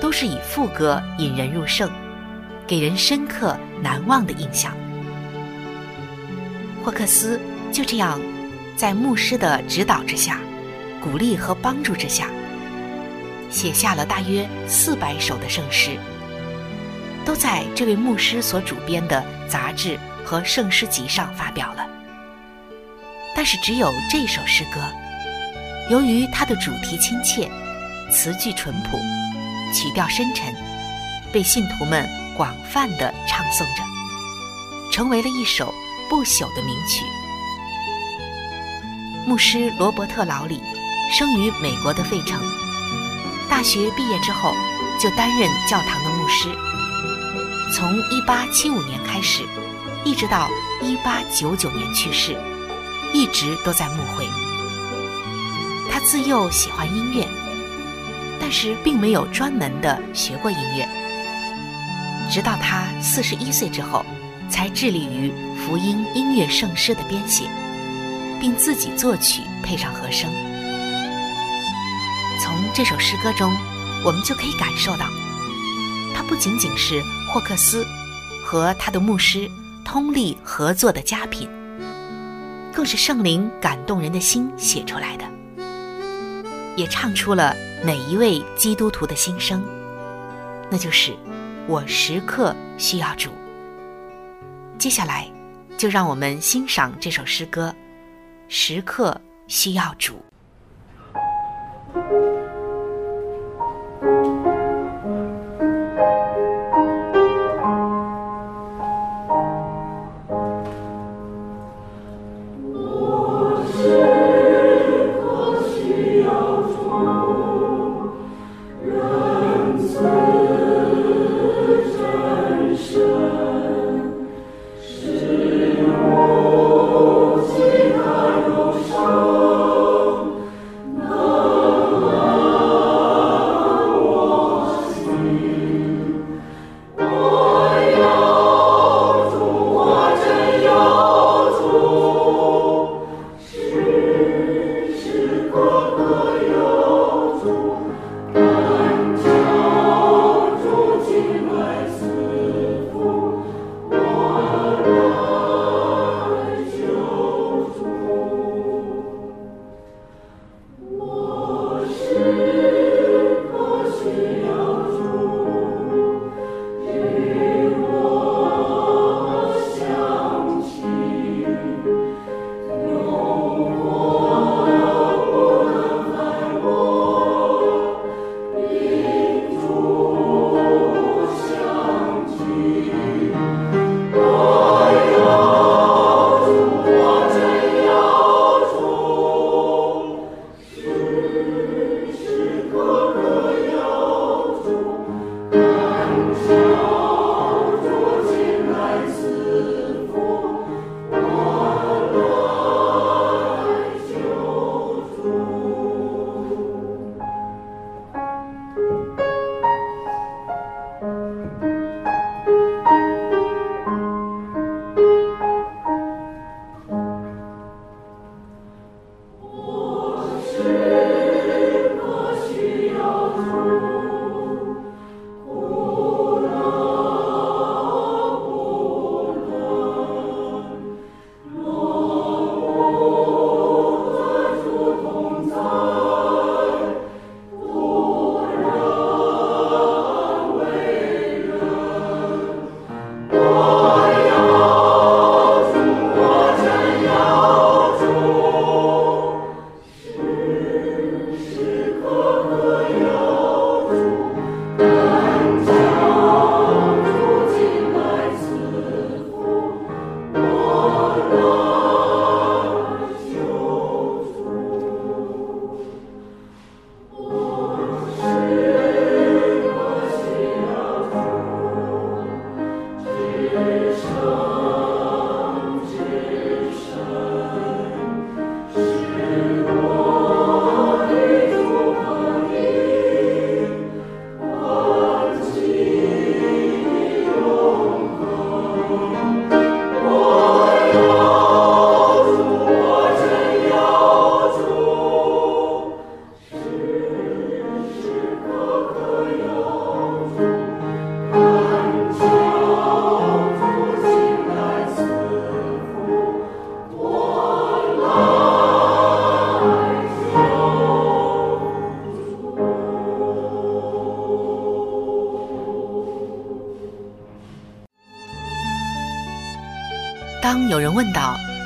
都是以副歌引人入胜，给人深刻难忘的印象。霍克斯就这样，在牧师的指导之下、鼓励和帮助之下，写下了大约四百首的圣诗。都在这位牧师所主编的杂志和圣诗集上发表了。但是只有这首诗歌，由于它的主题亲切、词句淳朴、曲调深沉，被信徒们广泛的唱诵着，成为了一首不朽的名曲。牧师罗伯特·劳里生于美国的费城，大学毕业之后就担任教堂的牧师。从1875年开始，一直到1899年去世，一直都在牧会。他自幼喜欢音乐，但是并没有专门的学过音乐。直到他41岁之后，才致力于福音音乐圣诗的编写，并自己作曲配上和声。从这首诗歌中，我们就可以感受到，它不仅仅是霍克斯和他的牧师通力合作的佳品，更是圣灵感动人的心写出来的，也唱出了每一位基督徒的心声，那就是我时刻需要主。接下来，就让我们欣赏这首诗歌《时刻需要主》。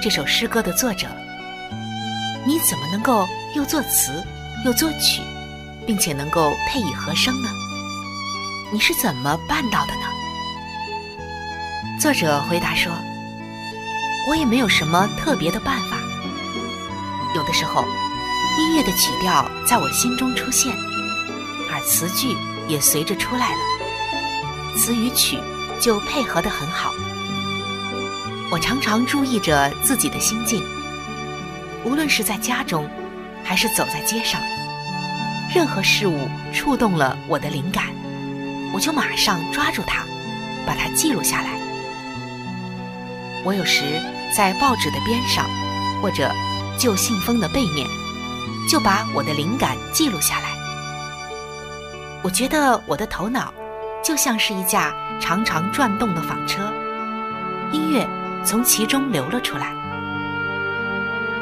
这首诗歌的作者，你怎么能够又作词又作曲，并且能够配以和声呢？你是怎么办到的呢？作者回答说：“我也没有什么特别的办法。有的时候，音乐的曲调在我心中出现，而词句也随着出来了，词与曲就配合得很好。我常常注意着自己的心境，无论是在家中，还是走在街上，任何事物触动了我的灵感，我就马上抓住它，把它记录下来。我有时在报纸的边上，或者旧信封的背面，就把我的灵感记录下来。我觉得我的头脑就像是一架常常转动的纺车，从其中流了出来。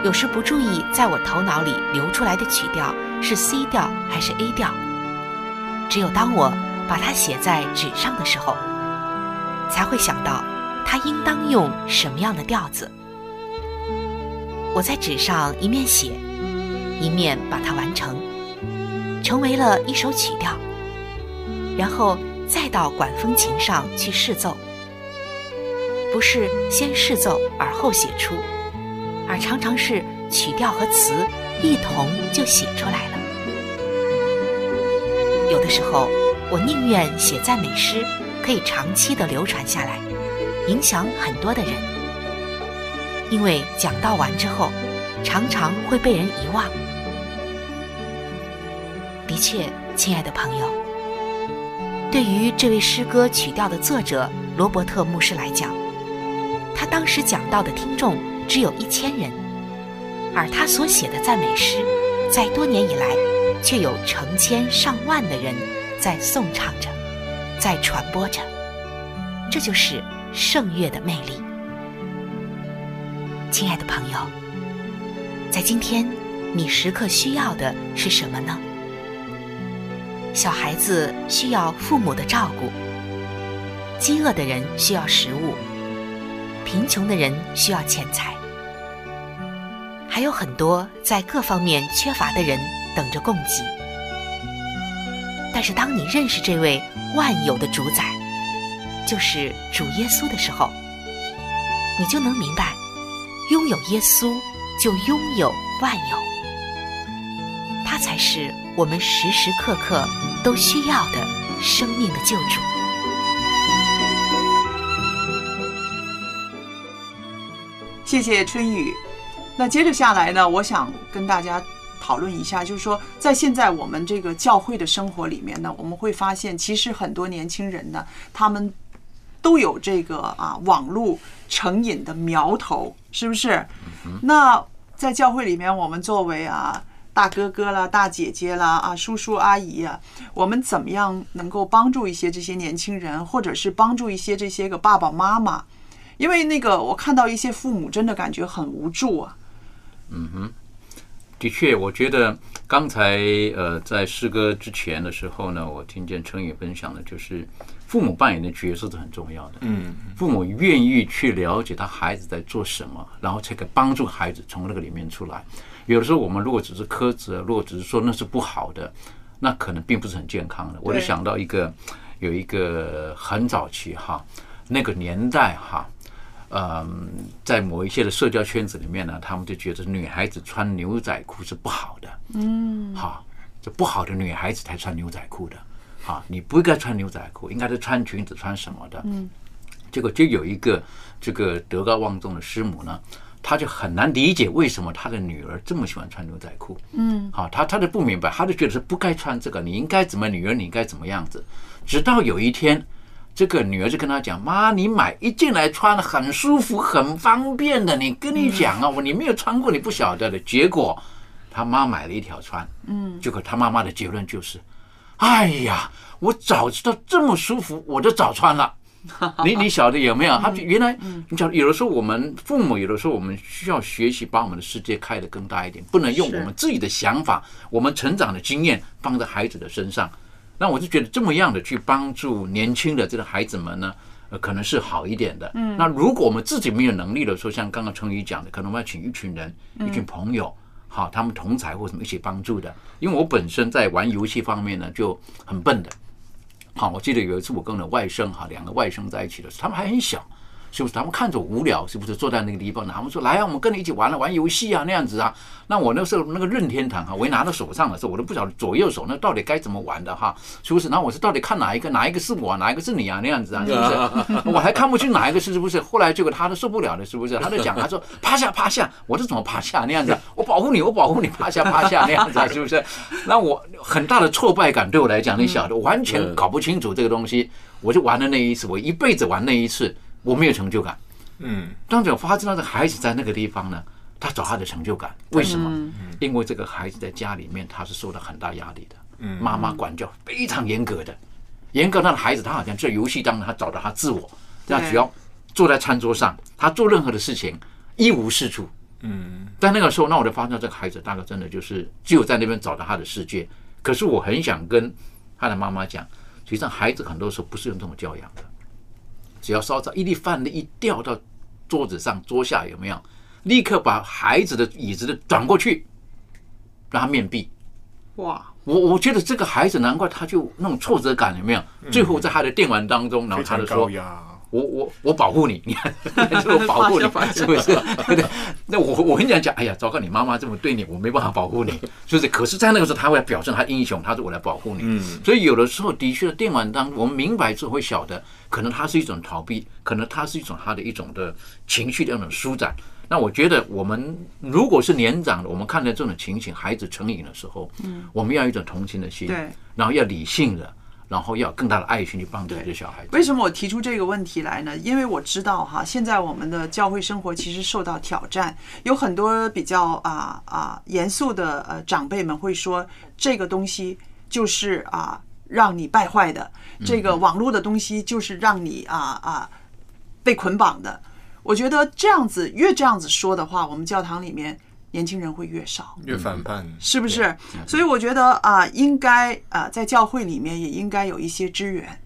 有时不注意，在我头脑里流出来的曲调是 C 调还是 A 调，只有当我把它写在纸上的时候，才会想到它应当用什么样的调子。我在纸上一面写，一面把它完成，成为了一首曲调，然后再到管风琴上去试奏。不是先试奏而后写出，而常常是曲调和词一同就写出来了。有的时候，我宁愿写赞美诗，可以长期的流传下来，影响很多的人。因为讲道完之后，常常会被人遗忘。的确，亲爱的朋友，对于这位诗歌曲调的作者罗伯特牧师来讲，他当时讲到的听众只有一千人，而他所写的赞美诗，在多年以来，却有成千上万的人在颂唱着，在传播着。这就是圣乐的魅力。亲爱的朋友，在今天，你时刻需要的是什么呢？小孩子需要父母的照顾，饥饿的人需要食物，贫穷的人需要钱财，还有很多在各方面缺乏的人等着供给。但是，当你认识这位万有的主宰，就是主耶稣的时候，你就能明白，拥有耶稣就拥有万有，他才是我们时时刻刻都需要的生命的救主。谢谢春雨。那接着下来呢，我想跟大家讨论一下，就是说，在现在我们这个教会的生活里面呢，我们会发现，其实很多年轻人呢，他们都有这个啊网络成瘾的苗头，是不是？那在教会里面，我们作为啊大哥哥啦、大姐姐啦、啊叔叔阿姨啊，我们怎么样能够帮助一些这些年轻人，或者是帮助一些这些个爸爸妈妈？因为那个我看到一些父母真的感觉很无助啊。嗯哼，的确，我觉得刚才呃在诗歌之前的时候呢，我听见陈宇分享的，就是父母扮演的角色是很重要的。嗯，父母愿意去了解他孩子在做什么，然后才可以帮助孩子从那个里面出来。有的时候我们如果只是苛责，如果只是说那是不好的，那可能并不是很健康的。我就想到一个有一个很早期哈，那个年代哈。嗯，在某一些的社交圈子里面呢，他们就觉得女孩子穿牛仔裤是不好的。嗯，好，这不好的女孩子才穿牛仔裤的。啊，你不应该穿牛仔裤，应该是穿裙子穿什么的。嗯，结果就有一个这个德高望重的师母呢，她就很难理解为什么她的女儿这么喜欢穿牛仔裤。嗯，好，她她就不明白，她就觉得是不该穿这个，你应该怎么，女儿你应该怎么样子。直到有一天，这个女儿就跟他讲：“妈，你买一进来穿很舒服、很方便的。你跟你讲啊，我你没有穿过，你不晓得的。”结果他妈买了一条穿，嗯，结果他妈妈的结论就是：“哎呀，我早知道这么舒服，我就早穿了。”你你晓得有没有？他就原来你晓得，有的时候我们父母，有的时候我们需要学习，把我们的世界开得更大一点，不能用我们自己的想法、我们成长的经验放在孩子的身上。那我就觉得这么样的去帮助年轻的这个孩子们呢，呃，可能是好一点的。嗯那如果我们自己没有能力的时候，像刚刚成宇讲的，可能我们要请一群人、嗯一群朋友，好，他们同才或什么一起帮助的。因为我本身在玩游戏方面呢就很笨的。好，我记得有一次我跟我的外甥哈，两个外甥在一起的时候，他们还很小，是不是？他们看着无聊，是不是？坐在那个地方呢？他们说：“来啊，我们跟你一起玩了玩游戏啊，那样子啊。”那我那时候那个任天堂哈，我一拿到手上的时候，我都不晓得左右手那到底该怎么玩的哈，是不是？然后我是到底看哪一个，哪一个是我，哪一个是你啊？那样子啊，是不是？我还看不清哪一个是不是？后来结果他都受不了了，是不是？他就讲，他说：“趴下，趴下。”我是：“怎么趴下？那样子啊，我保护你，我保护你，趴下，趴下，那样子啊，是不是？”那我很大的挫败感对我来讲，你晓得，完全搞不清楚这个东西。我就玩了那一次，我一辈子玩那一次，我没有成就感。嗯，当我发现到这个孩子在那个地方呢，他找他的成就感，为什么？因为这个孩子在家里面他是受到很大压力的，嗯。妈妈管教非常严格的，严格到的孩子他好像在游戏当中他找到他自我，他只要坐在餐桌上，他做任何的事情一无是处。嗯，在那个时候，那我就发现这个孩子大概真的就是只有在那边找到他的世界。可是我很想跟他的妈妈讲，实际上孩子很多时候不是用这种教养的，只要稍稍一粒饭粒一掉到桌子上、桌下有没有？立刻把孩子的椅子的转过去，让他面壁。哇，我我觉得这个孩子难怪他就那种挫折感有没有？最后在他的电玩当中，然后他就说非常高压：“我我我保护你，你看，我保护你，是不是？对对？那我我跟你讲讲，哎呀，糟糕，你妈妈这么对你，我没办法保护你，是不是？可是，在那个时候，他会表现他英雄，他说我来保护你。嗯所以有的时候，的确，电玩当我们明白之后会晓得，可能它是一种逃避，可能它是一种他的一种的情绪的一种舒展。那我觉得，我们如果是年长的，我们看待这种情形，孩子成瘾的时候，嗯我们要有一种同情的心，对，然后要理性的，然后要更大的爱心去帮助这些小孩子。为什么我提出这个问题来呢？因为我知道哈，现在我们的教会生活其实受到挑战，有很多比较啊啊严肃的呃长辈们会说，这个东西就是啊让你败坏的，这个网络的东西就是让你啊啊被捆绑的。我觉得这样子越这样子说的话，我们教堂里面年轻人会越少。越反叛，是不是？所以我觉得啊，应该啊，在教会里面也应该有一些支援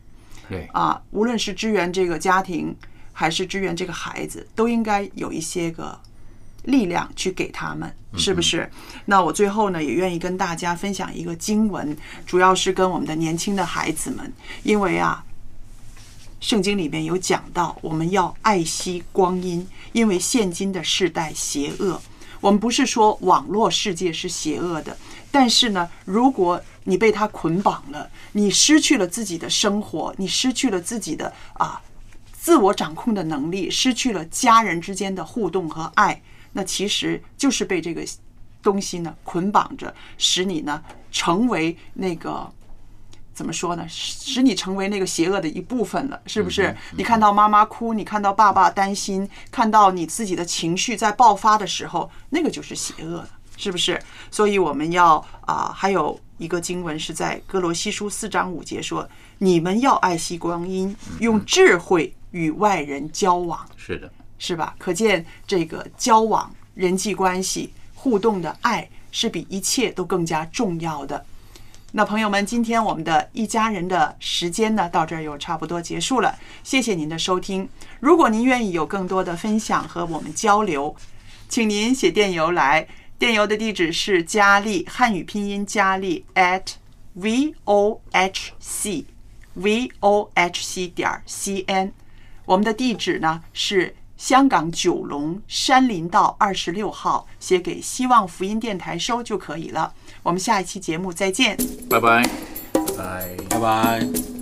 对，啊，无论是支援这个家庭，还是支援这个孩子，都应该有一些个力量去给他们，是不是？那我最后呢，也愿意跟大家分享一个经文，主要是跟我们的年轻的孩子们，因为啊，圣经里面有讲到，我们要爱惜光阴，因为现今的世代邪恶。我们不是说网络世界是邪恶的，但是呢，如果你被它捆绑了，你失去了自己的生活，你失去了自己的啊自我掌控的能力，失去了家人之间的互动和爱，那其实就是被这个东西呢捆绑着，使你呢成为那个。怎么说呢？使你成为那个邪恶的一部分了，是不是？你看到妈妈哭，你看到爸爸担心，看到你自己的情绪在爆发的时候，那个就是邪恶的，是不是？所以我们要啊，还有一个经文是在哥罗西书四章五节说：“你们要爱惜光阴，用智慧与外人交往。”是的，是吧？可见这个交往、人际关系、互动的爱是比一切都更加重要的。那朋友们，今天我们的一家人的时间呢，到这儿又差不多结束了。谢谢您的收听。如果您愿意有更多的分享和我们交流，请您写电邮来，电邮的地址是佳丽汉语拼音佳丽 at v o h c v o h c 点 c n。我们的地址呢是香港九龙山林道二十六号，写给希望福音电台收就可以了。我们下一期节目再见。拜拜。拜。拜拜。